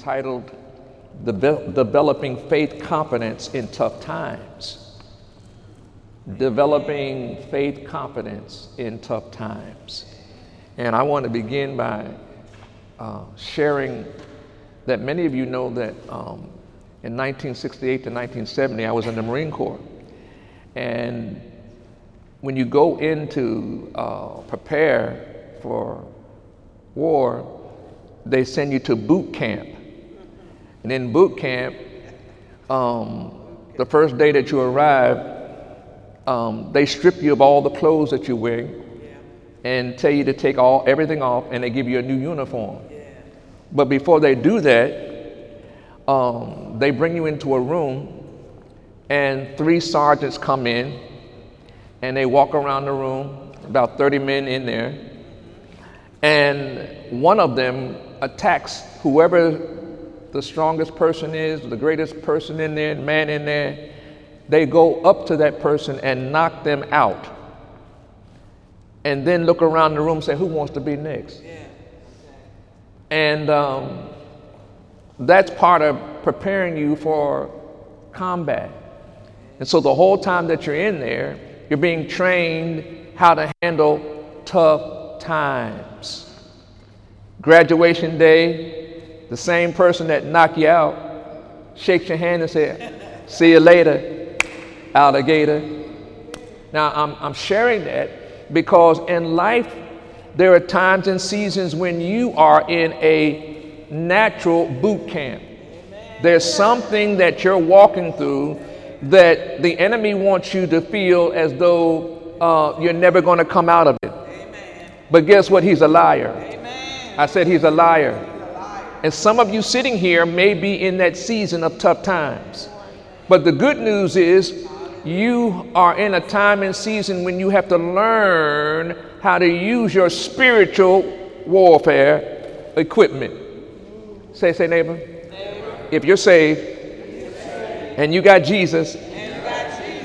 entitled Developing Faith Confidence in Tough Times. Developing Faith Confidence in Tough Times. And I want to begin by uh, sharing that many of you know that um, in 1968 to 1970, I was in the Marine Corps. And when you go into uh, prepare for war, they send you to boot camp. And in boot camp, um, the first day that you arrive, um, they strip you of all the clothes that you're wearing and tell you to take all everything off, and they give you a new uniform. But before they do that, um, they bring you into a room, and three sergeants come in, and they walk around the room, about 30 men in there, and one of them attacks whoever the strongest person is, the greatest person in there, man in there, they go up to that person and knock them out. And then look around the room and say, Who wants to be next? And um, that's part of preparing you for combat. And so the whole time that you're in there, you're being trained how to handle tough times. Graduation day, the same person that knocked you out shakes your hand and says, See you later, alligator. Now, I'm, I'm sharing that because in life, there are times and seasons when you are in a natural boot camp. There's something that you're walking through that the enemy wants you to feel as though uh, you're never going to come out of it. But guess what? He's a liar. I said he's a liar. And some of you sitting here may be in that season of tough times. But the good news is you are in a time and season when you have to learn how to use your spiritual warfare equipment. Say, say, neighbor. If you're saved and you got Jesus,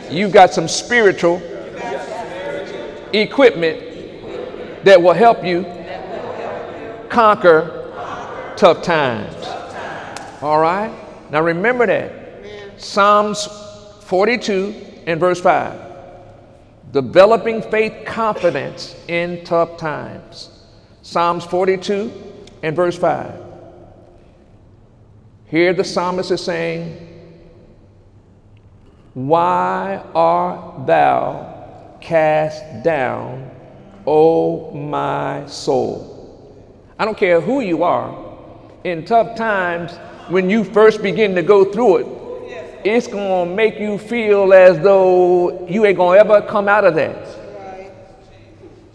you've got some spiritual equipment that will help you conquer tough times. All right? Now remember that. Psalms 42 and verse 5. Developing faith confidence in tough times. Psalms 42 and verse 5. Here the psalmist is saying, Why art thou cast down, O my soul? I don't care who you are. In tough times, when you first begin to go through it, it's going to make you feel as though you ain't going to ever come out of that.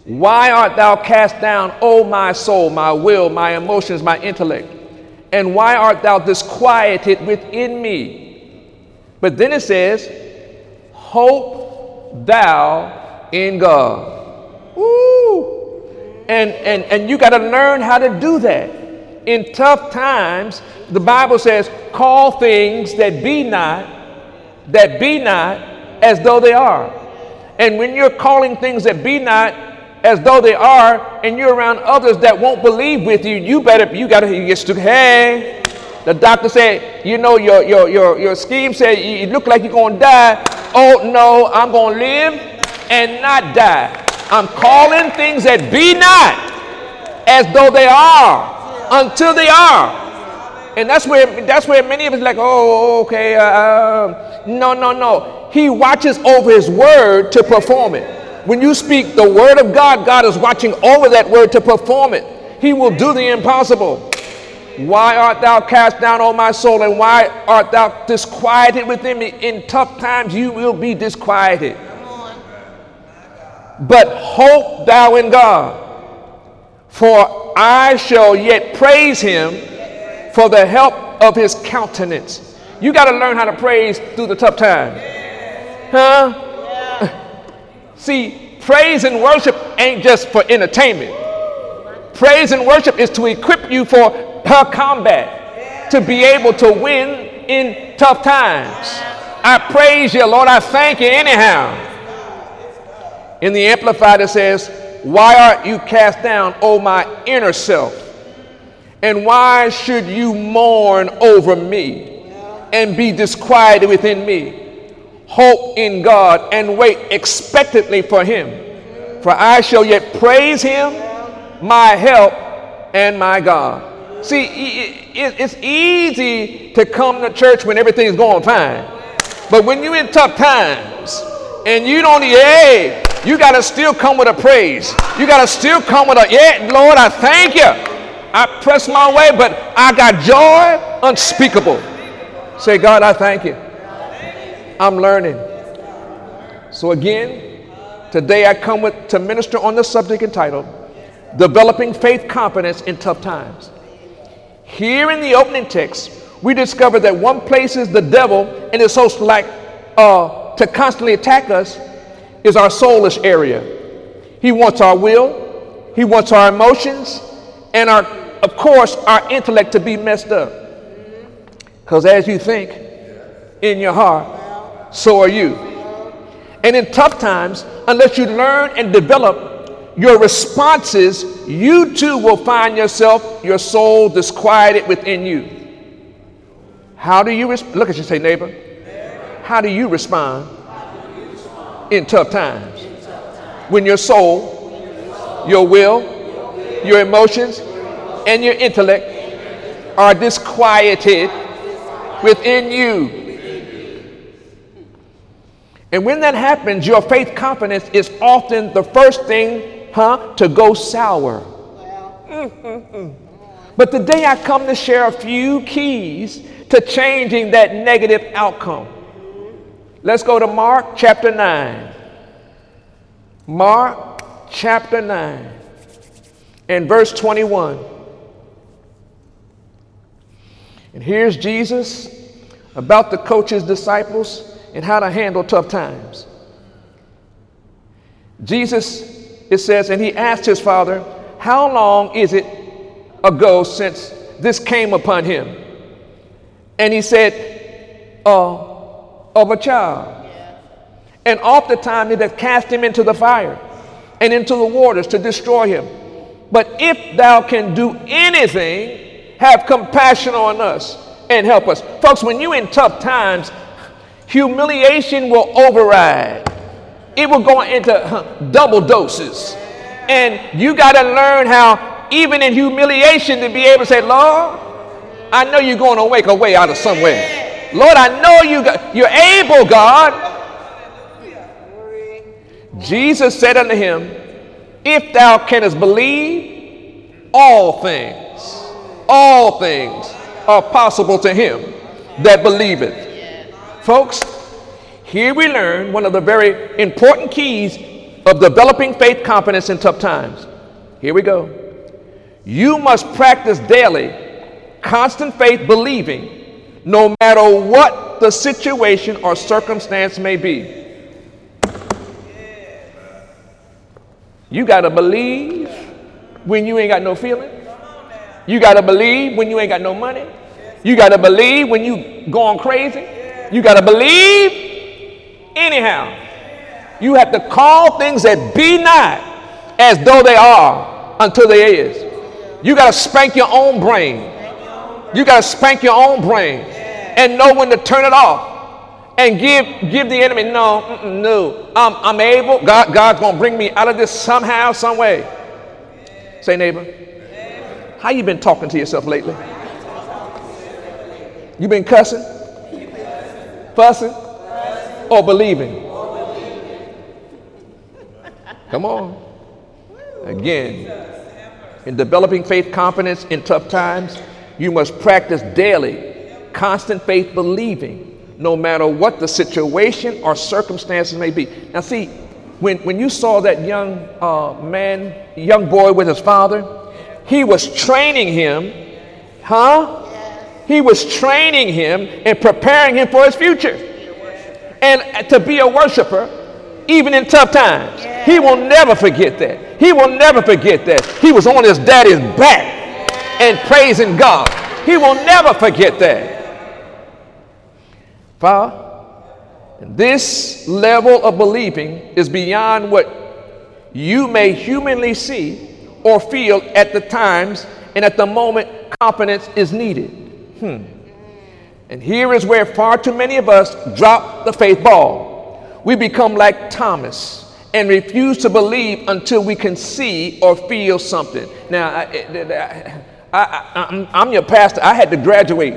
Why art thou cast down, O my soul, my will, my emotions, my intellect? And why art thou disquieted within me? But then it says, Hope thou in God. Woo! And, and, and you got to learn how to do that. In tough times, the Bible says, call things that be not, that be not as though they are. And when you're calling things that be not as though they are, and you're around others that won't believe with you, you better, you got to get to, hey, the doctor said, you know, your, your, your, your scheme said you look like you're to die. Oh, no, I'm to live and not die. I'm calling things that be not as though they are until they are. And that's where that's where many of us like, oh, okay, uh, um, no, no, no. He watches over His word to perform it. When you speak the word of God, God is watching over that word to perform it. He will do the impossible. Why art thou cast down, O my soul, and why art thou disquieted within me? In tough times, you will be disquieted. But hope thou in God, for I shall yet praise him for the help of his countenance. You got to learn how to praise through the tough time. Huh? See, praise and worship ain't just for entertainment. Praise and worship is to equip you for her combat, to be able to win in tough times. I praise you, Lord. I thank you anyhow. In the Amplified, it says, Why art you cast down, O my inner self? And why should you mourn over me and be disquieted within me? Hope in God and wait expectantly for him. For I shall yet praise him, my help and my God. See, it's easy to come to church when everything's going fine. But when you're in tough times and you don't, need, hey, you got to still come with a praise. You got to still come with a, yeah, Lord, I thank you. I press my way, but I got joy unspeakable. Say, God, I thank you. I'm learning. So again, today I come with, to minister on the subject entitled Developing Faith Confidence in Tough Times. Here in the opening text, we discover that one places the devil and his host like uh, to constantly attack us is our soulish area. He wants our will, he wants our emotions, and our of course, our intellect to be messed up. Because as you think in your heart, so are you. And in tough times, unless you learn and develop your responses, you too will find yourself, your soul disquieted within you. How do you? Look at you say, neighbor. How do you respond in tough times? When your soul, your will, your emotions, and your intellect are disquieted within you. And when that happens, your faith confidence is often the first thing, huh, to go sour. But today I come to share a few keys to changing that negative outcome. Let's go to Mark chapter 9. Mark chapter 9 and verse 21. And here's Jesus about to coach his disciples and how to handle tough times. Jesus, it says, and he asked his father, How long is it ago since this came upon him? And he said, uh, Of a child. And oftentimes it hath cast him into the fire and into the waters to destroy him. But if thou can do anything, have compassion on us and help us. Folks, when you're in tough times, humiliation will override. It will go into double doses. And you got to learn how, even in humiliation, to be able to say, Lord, I know you're going to make a way out of somewhere. Lord, I know you got, you're able, God. Jesus said unto him, If thou canst believe, all things all things are possible to him that believeth. Folks, here we learn one of the very important keys of developing faith confidence in tough times. Here we go. You must practice daily constant faith believing no matter what the situation or circumstance may be. You got to believe when you ain't got no feeling. You got to believe when you ain't got no money. You got to believe when you going crazy. You got to believe anyhow. You have to call things that be not as though they are until they is. You got to spank your own brain. You got to spank your own brain and know when to turn it off and give give the enemy no no I'm, I'm able God God's gonna bring me out of this somehow some way. Say neighbor. How you been talking to yourself lately? You been cussing? Fussing? Or believing? Come on. Again, in developing faith confidence in tough times, you must practice daily constant faith believing, no matter what the situation or circumstances may be. Now, see, when, when you saw that young uh, man, young boy with his father, he was training him, huh? He was training him and preparing him for his future. And to be a worshiper, even in tough times. He will never forget that. He will never forget that. He was on his daddy's back and praising God. He will never forget that. Father, this level of believing is beyond what you may humanly see or feel at the times and at the moment confidence is needed. Hmm. And here is where far too many of us drop the faith ball. We become like Thomas and refuse to believe until we can see or feel something. Now, I, I, am I'm your pastor. I had to graduate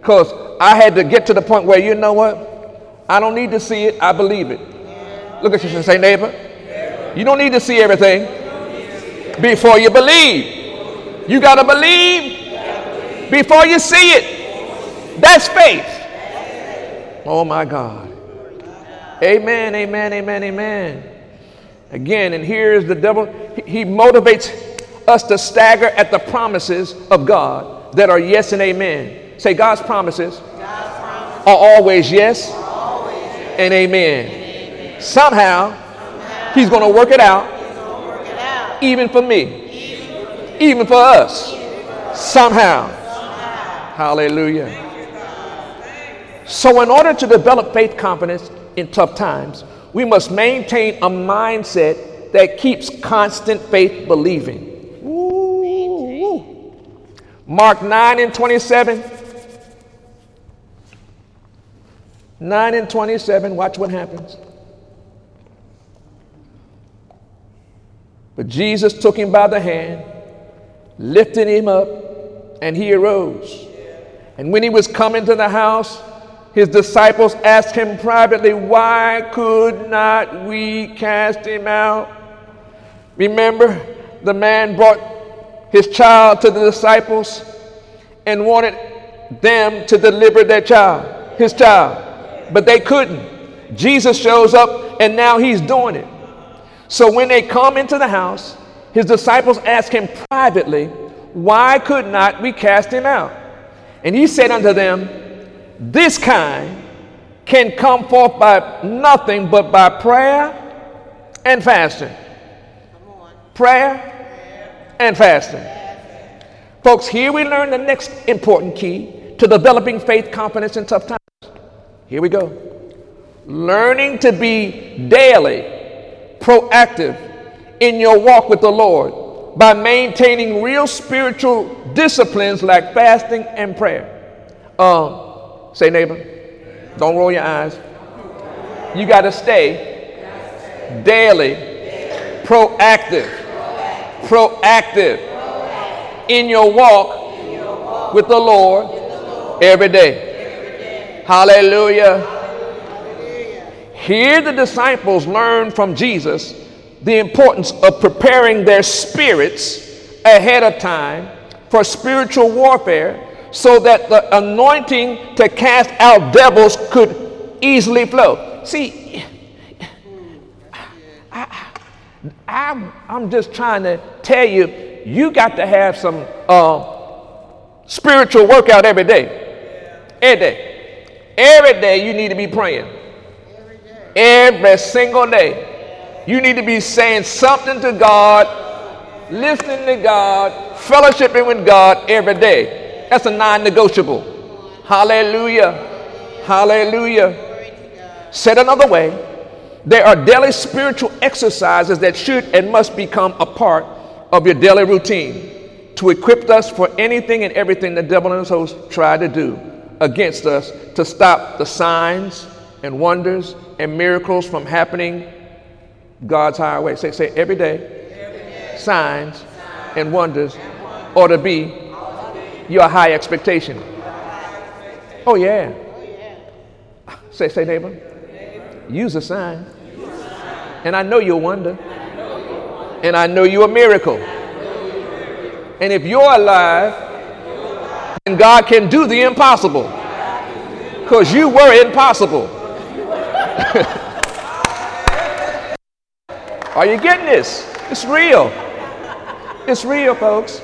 because I had to get to the point where, you know what? I don't need to see it, I believe it. Look at you and say, neighbor, you don't need to see everything before you believe. You got to believe before you see it. That's faith. Oh my God. Amen, amen, amen, amen. Again, and here's the devil. He motivates us to stagger at the promises of God that are yes and amen. Say, God's promises, God's promises are always yes, yes. and amen. And amen. Somehow, Somehow, He's going to work it out. Even, for me, even for even for us. Even. Somehow. Somehow. Hallelujah. So, in order to develop faith confidence in tough times, we must maintain a mindset that keeps constant faith believing. Mark 9 and 27. 9 and 27, watch what happens. But Jesus took him by the hand, lifted him up, and he arose. And when he was coming to the house, his disciples asked him privately, Why could not we cast him out? Remember, the man brought his child to the disciples and wanted them to deliver their child, his child, but they couldn't. Jesus shows up and now he's doing it. So when they come into the house, his disciples ask him privately, Why could not we cast him out? And he said unto them, This kind can come forth by nothing but by prayer and fasting. Prayer and fasting. Folks, here we learn the next important key to developing faith confidence in tough times. Here we go. Learning to be daily proactive in your walk with the Lord by maintaining real spiritual disciplines like fasting and prayer. Um, say, neighbor, don't roll your eyes. You got to stay daily proactive proactive in your walk with the Lord every day. Hallelujah. Here, the disciples learned from Jesus the importance of preparing their spirits ahead of time for spiritual warfare so that the anointing to cast out devils could easily flow. See, I'm, I'm just trying to tell you, you got to have some uh, spiritual workout every day. Every day. Every day you need to be praying. Every single day. You need to be saying something to God, listening to God, fellowshipping with God every day. That's a non negotiable. Hallelujah. Hallelujah. Said another way, there are daily spiritual exercises that should and must become a part of your daily routine to equip us for anything and everything the devil and his hosts try to do against us to stop the signs and wonders and miracles from happening God's highway. Say, say every day, every day. Signs, signs, and wonders, ought to be, your high expectation. Oh yeah. Say, say neighbor. Use a sign. And I know you'll wonder. And I know you're a miracle. And if you're alive, then God can do the impossible. Because you were impossible. Are you getting this? It's real. It's real, folks.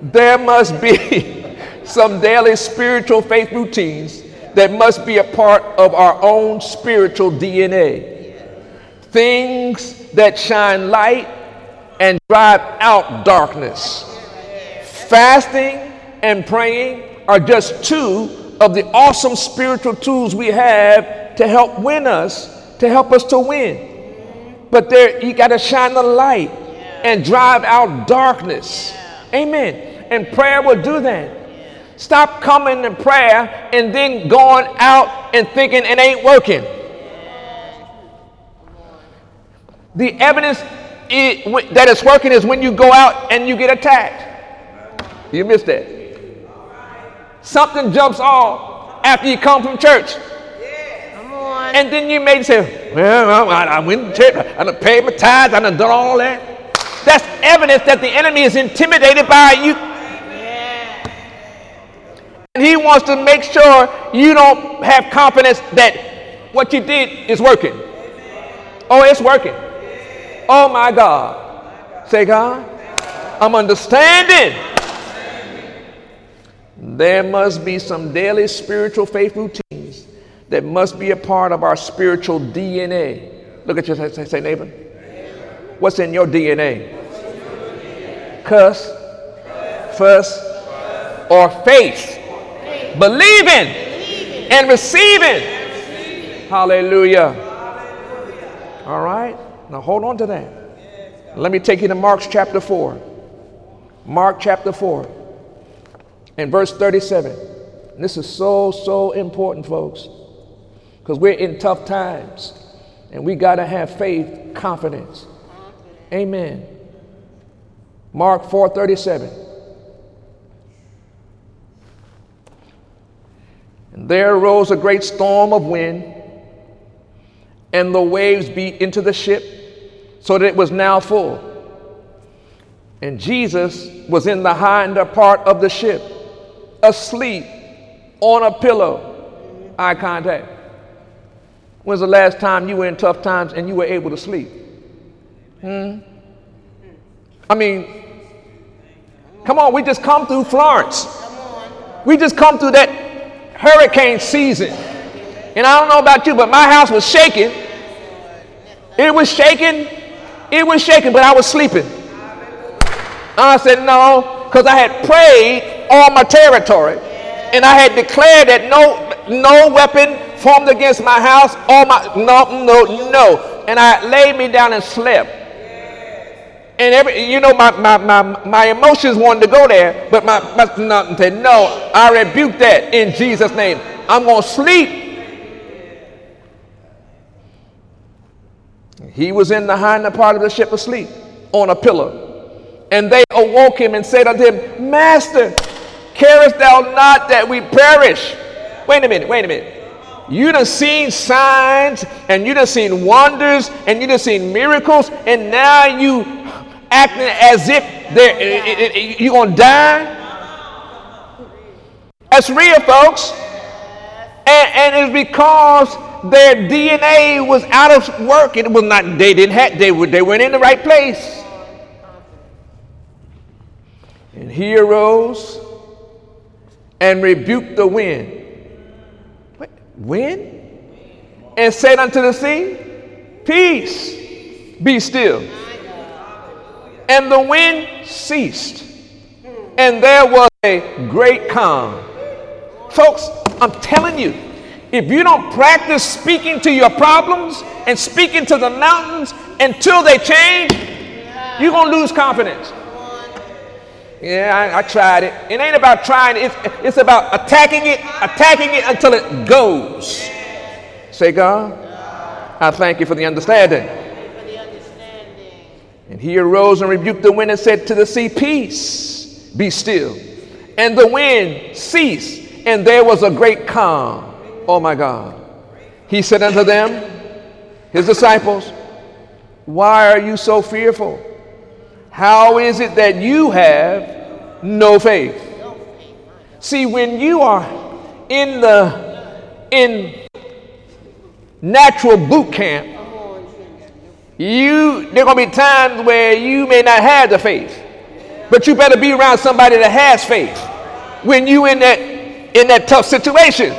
There must be some daily spiritual faith routines that must be a part of our own spiritual DNA things that shine light and drive out darkness. Fasting and praying are just two of the awesome spiritual tools we have to help win us, to help us to win. But there you got to shine the light and drive out darkness. Amen. And prayer will do that. Stop coming to prayer and then going out and thinking it ain't working. The evidence that it's working is when you go out and you get attacked. You missed that. Something jumps off after you come from church. And then you may say, Well, I, I went to church, I done paid my tithes, I done done all that. That's evidence that the enemy is intimidated by you. And he wants to make sure you don't have confidence that what you did is working. Oh, it's working. Oh my God. Say, God, I'm understanding. There must be some daily spiritual faith routines that must be a part of our spiritual DNA. Look at your say, say neighbor. What's in your DNA? Cuss, fuss, or faith. Believing and receiving. Hallelujah. Now hold on to that. Let me take you to Mark's chapter 4. Mark chapter 4 and verse 37. this is so, so important, folks, because we're in tough times and we got to have faith, confidence. Amen. Mark 4:37. And there arose a great storm of wind, and the waves beat into the ship so that it was now full. And Jesus was in the hinder part of the ship, asleep on a pillow. Eye contact. When's the last time you were in tough times and you were able to sleep? Hmm? I mean, come on, we just come through Florence. We just come through that hurricane season. And I don't know about you, but my house was shaking. It was shaking it was shaking, but I was sleeping. I said, no, because I had prayed all my territory. And I had declared that no, no weapon formed against my house, all my, no, no, no. And I laid me down and slept. And every, you know, my, my, my, my emotions wanted to go there, but my, my nothing said, no, I rebuke that in Jesus' name. I'm going to sleep He was in the hinder part of the ship asleep on a pillow. And they awoke him and said unto him, Master, carest thou not that we perish? Wait a minute, wait a minute. You done seen signs and you done seen wonders and you done seen miracles and now you acting as if you're going to die? That's real, folks. And, and it's because their DNA was out of work. It was not, they didn't have, they, were, they weren't in the right place. And he arose and rebuked the wind. What? Wind? And said unto the sea, Peace, be still. And the wind ceased, and there was a great calm. Folks, I'm telling you, if you don't practice speaking to your problems and speaking to the mountains until they change, you're going to lose confidence. Yeah, I, I, tried it. It ain't about trying, it's, it's about attacking it, attacking it until it goes. Say, God, I thank you for the understanding. And he arose and rebuked the wind and said to the sea, Peace, be still. And the wind ceased, and there was a great calm. Oh my God. He said unto them, his disciples, Why are you so fearful? How is it that you have no faith? See, when you are in the in natural boot camp, you there gonna be times where you may not have the faith, but you better be around somebody that has faith when you in that in that tough situation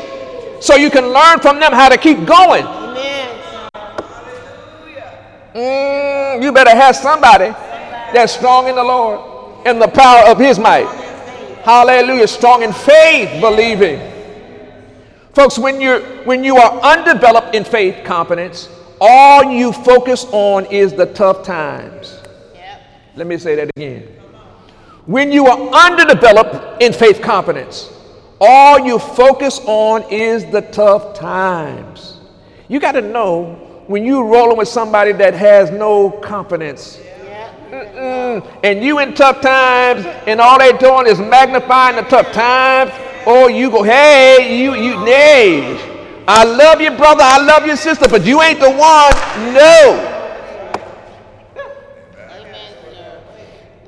so you can learn from them how to keep going. Mm, you better have somebody that's strong in the Lord and the power of his might. Hallelujah. Strong in faith, believing. Folks, when you're when you are undeveloped in faith competence, all you focus on is the tough times. Yep. Let me say that again. when you are underdeveloped in faith confidence, all you focus on is the tough times. You got to know when you're rolling with somebody that has no confidence. And you in tough times, and all they're doing is magnifying the tough times. Or you go, hey, you, you, nay. I love you, brother. I love you, sister, but you ain't the one. No.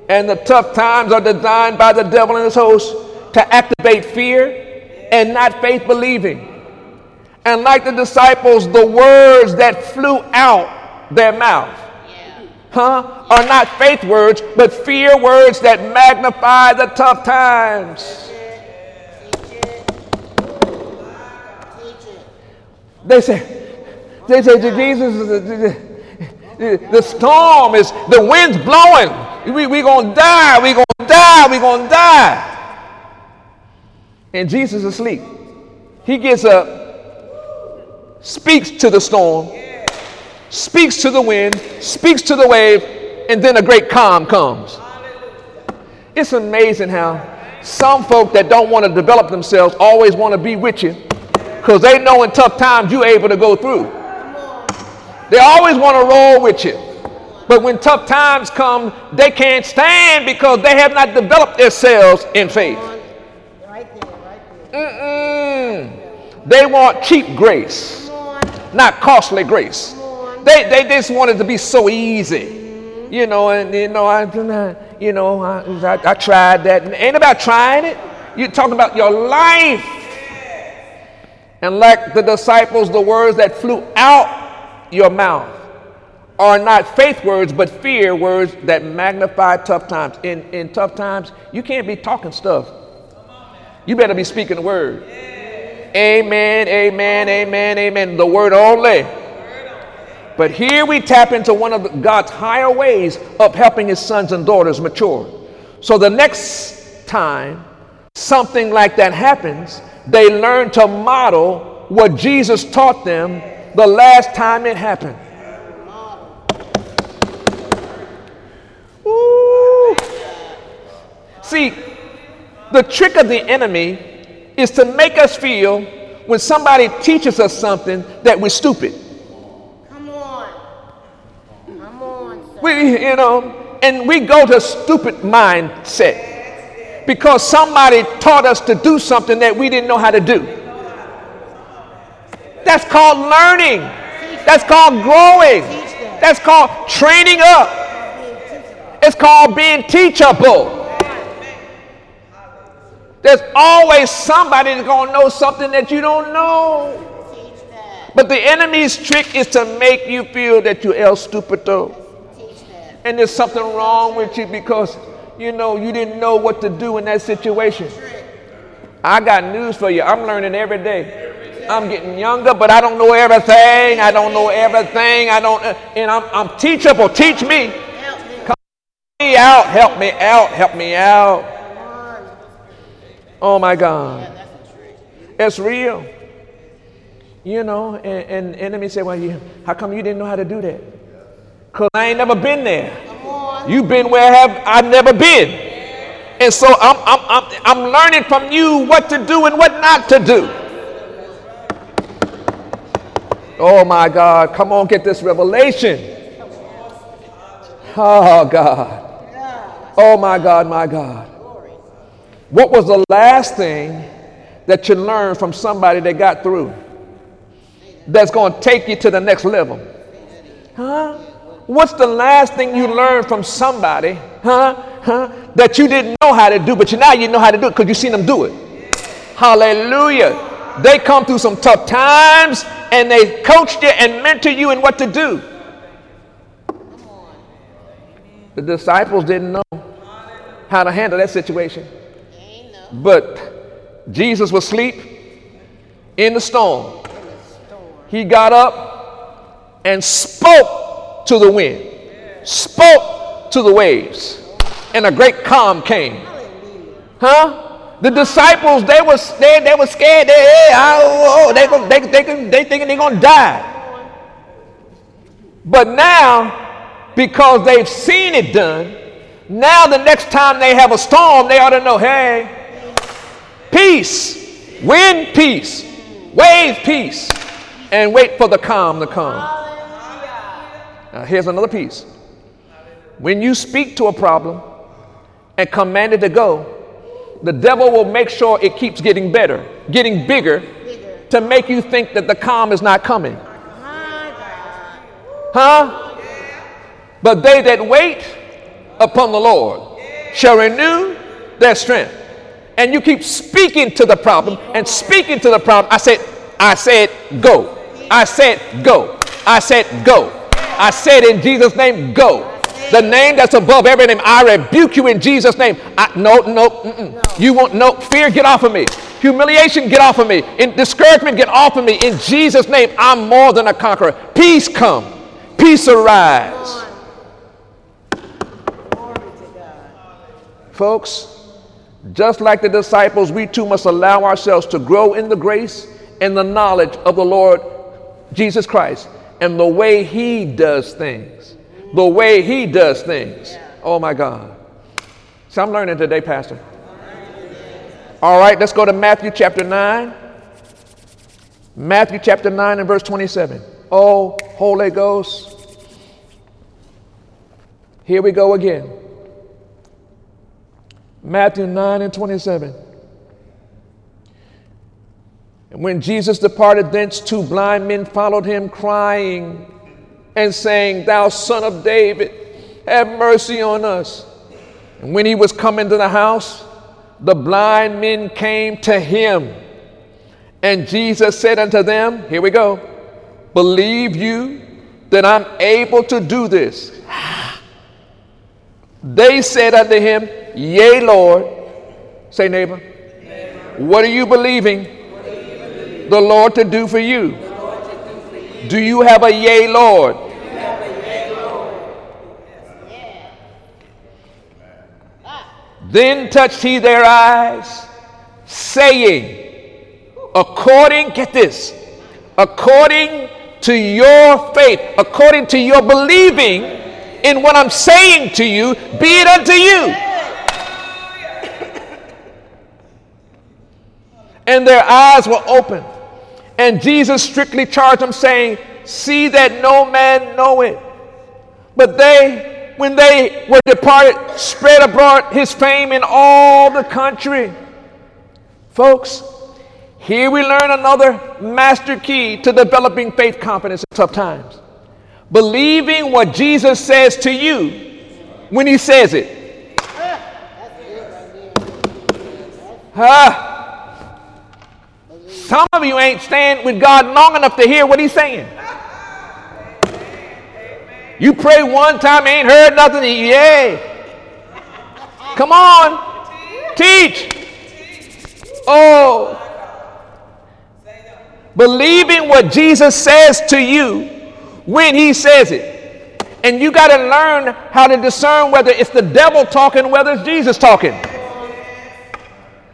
And the tough times are designed by the devil and his host to activate fear and not faith believing. And like the disciples, the words that flew out their mouth, huh, are not faith words, but fear words that magnify the tough times. They say, they say to Jesus, the, storm is, the wind's blowing. We, we gonna die, we're gonna die, we're gonna die. And Jesus is asleep. He gets up, speaks to the storm, speaks to the wind, speaks to the wave, and then a great calm comes. It's amazing how some folk that don't want to develop themselves always want to be with you because they know in tough times you're able to go through. They always want to roll with you. But when tough times come, they can't stand because they have not developed themselves in faith. Mm-mm. They want cheap grace, not costly grace. They, they just want it to be so easy. You know, and you know, I, you know, I, I, I tried that. And ain't about trying it. You're talking about your life. And like the disciples, the words that flew out your mouth are not faith words, but fear words that magnify tough times. In, in tough times, you can't be talking stuff. You better be speaking the word. Amen, amen, amen, amen. The word only. But here we tap into one of God's higher ways of helping his sons and daughters mature. So the next time something like that happens, they learn to model what Jesus taught them the last time it happened. Ooh. See, the trick of the enemy is to make us feel when somebody teaches us something that we're stupid. Come on. Come on. Sir. We, you know, and we go to stupid mindset because somebody taught us to do something that we didn't know how to do. That's called learning. That's called growing. That's called training up. It's called being teachable. There's always somebody that's going to know something that you don't know. But the enemy's trick is to make you feel that you're el stupido. And there's something wrong with you because, you know, you didn't know what to do in that situation. I got news for you. I'm learning every day. I'm getting younger, but I don't know everything. I don't know everything. I don't, uh, and I'm, I'm teachable. Teach me. Help me out. Help me out. Help me out. Oh my God. It's real. You know, and, and enemy say, well, you, how come you didn't know how to do that? Because I ain't never been there. You've been where have I've never been. And so I'm, I'm, I'm, I'm learning from you what to do and what not to do. Oh my God, come on, get this revelation. Oh God. Oh my God, my God. What was the last thing that you learned from somebody that got through that's going to take you to the next level? Huh? What's the last thing you learned from somebody, huh? Huh? That you didn't know how to do, but you now you know how to do it because you seen them do it. Hallelujah. They come through some tough times and they coached you and mentored you in what to do. The disciples didn't know how to handle that situation. But Jesus was asleep in the storm. He got up and spoke to the wind, spoke to the waves, and a great calm came. Huh? The disciples, they were they, they were scared. They, hey, oh, they, they, they, they, thinking they're gonna die. But now, because they've seen it done, Now, the next time they have a storm, they ought to know hey, peace, Win peace, wave, peace, and wait for the calm to come. Now, here's another piece. When you speak to a problem and command it to go, the devil will make sure it keeps getting better, getting bigger, to make you think that the calm is not coming. Huh? But they that wait upon the Lord shall renew their strength. And you keep speaking to the problem and speaking to the problem. I said, I said, go. I said, go. I said, go. I said in Jesus' name, go. The name that's above every name, I rebuke you in Jesus' name. I, no, no, mm-mm. you won't. No fear, get off of me. Humiliation, get off of me. In discouragement, get off of me. In Jesus' name, I'm more than a conqueror. Peace come. Peace arise. Folks, just like the disciples, we too must allow ourselves to grow in the grace and the knowledge of the Lord Jesus Christ and the way He does things. The way He does things. Oh my God. So I'm learning today, Pastor. All right, let's go to Matthew chapter 9. Matthew chapter 9 and verse 27. Oh, Holy Ghost. Here we go again. Matthew 9 and 27. And when Jesus departed thence, two blind men followed him, crying and saying, Thou son of David, have mercy on us. And when he was come into the house, the blind men came to him. And Jesus said unto them, Here we go, believe you that I'm able to do this? They said unto him, Yea, Lord. Say, neighbor. What are you believing the Lord to do for you? Do you have a yea, Lord? Then touched he their eyes, saying, According, get this, according to your faith, according to your believing in what I'm saying to you, be it unto you. and their eyes were open. And Jesus strictly charged them, saying, See that no man know it. But they, when they were departed, spread abroad his fame in all the country. Folks, here we learn another master key to developing faith confidence in tough times. Believing what Jesus says to you when he says it. Ah. Some of you ain't staying with God long enough to hear what He's saying. You pray one time, ain't heard nothing. Yay. Come on. Teach. Oh. Believing what Jesus says to you when He says it. And you got to learn how to discern whether it's the devil talking, whether it's Jesus talking.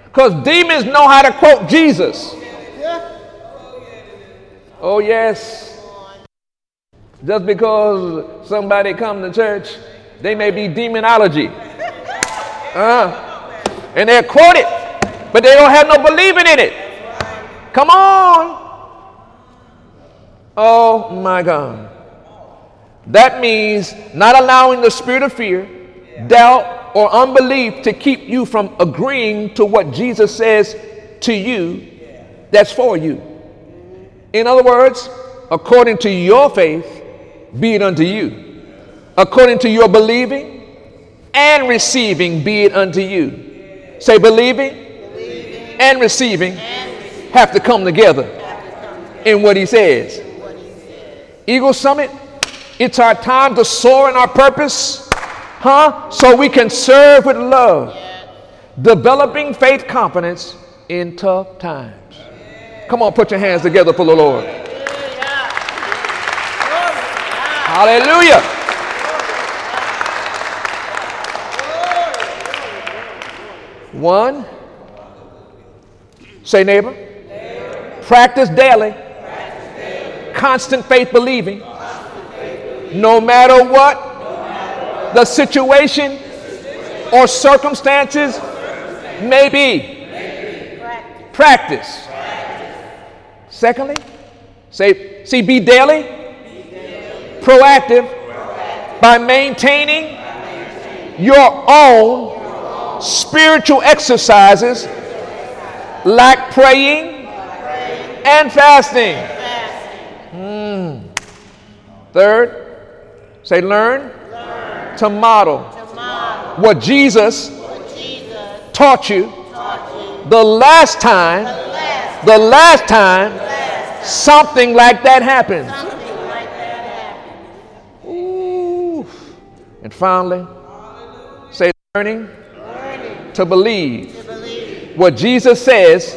Because demons know how to quote Jesus. Oh, yes. Just because somebody come to church, they may be demonology. Uh, and they're quoted, but they don't have no believing in it. Come on. Oh, my God. That means not allowing the spirit of fear, doubt, or unbelief to keep you from agreeing to what Jesus says to you that's for you. In other words, according to your faith, be it unto you. According to your believing and receiving, be it unto you. Say, believing, believing and, receiving and receiving have to come together in what he says. Eagle Summit, it's our time to soar in our purpose, huh? So we can serve with love, developing faith confidence in tough times. Come on, put your hands together for the Lord. Hallelujah. One. Say, neighbor. neighbor. Practice, daily. Constant faith believing. No, matter what, the situation, or circumstances may be. Practice. Secondly, say, see, be daily, proactive by maintaining your own spiritual exercises like praying and fasting. Third, say, learn to model To model what Jesus what Jesus taught you taught you. the last time, Last, the last time last something like that happened. something like that happened. Ooh. And finally, say learning Learning to believe to believe what Jesus says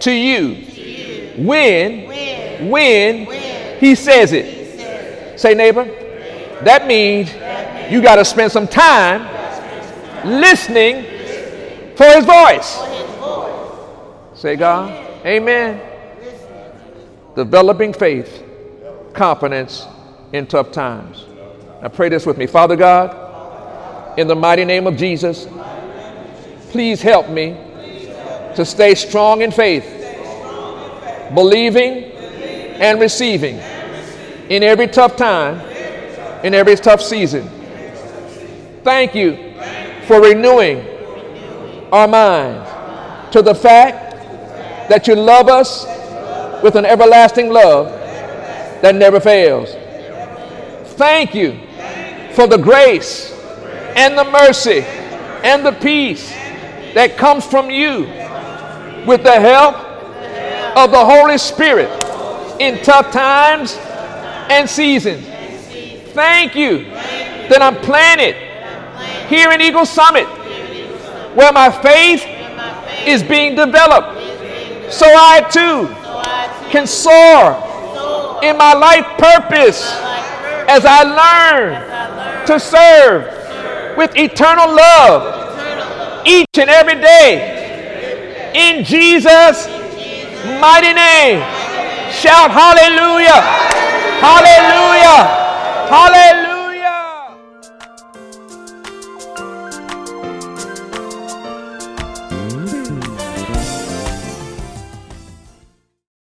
to you to you. when When when When. he says it. Say neighbor, that means you got to spend some time listening for his voice. Say God, amen. Listening. Developing faith, confidence in tough times. Now pray this with me. Father God, in the mighty name of Jesus, please help me to stay strong in faith, believing and receiving in every tough time, in every tough season. Thank you for renewing our minds to the fact that you love us with an everlasting love that never fails. Thank you for the grace and the mercy and the peace that comes from you with the help of the Holy Spirit in tough times and seasons. Thank you that I'm planted here in Eagle Summit where my faith is being developed so I too can soar in my life purpose as I learn to serve with eternal love each and every day. In Jesus' mighty name. Shout hallelujah! Hallelujah! Hallelujah!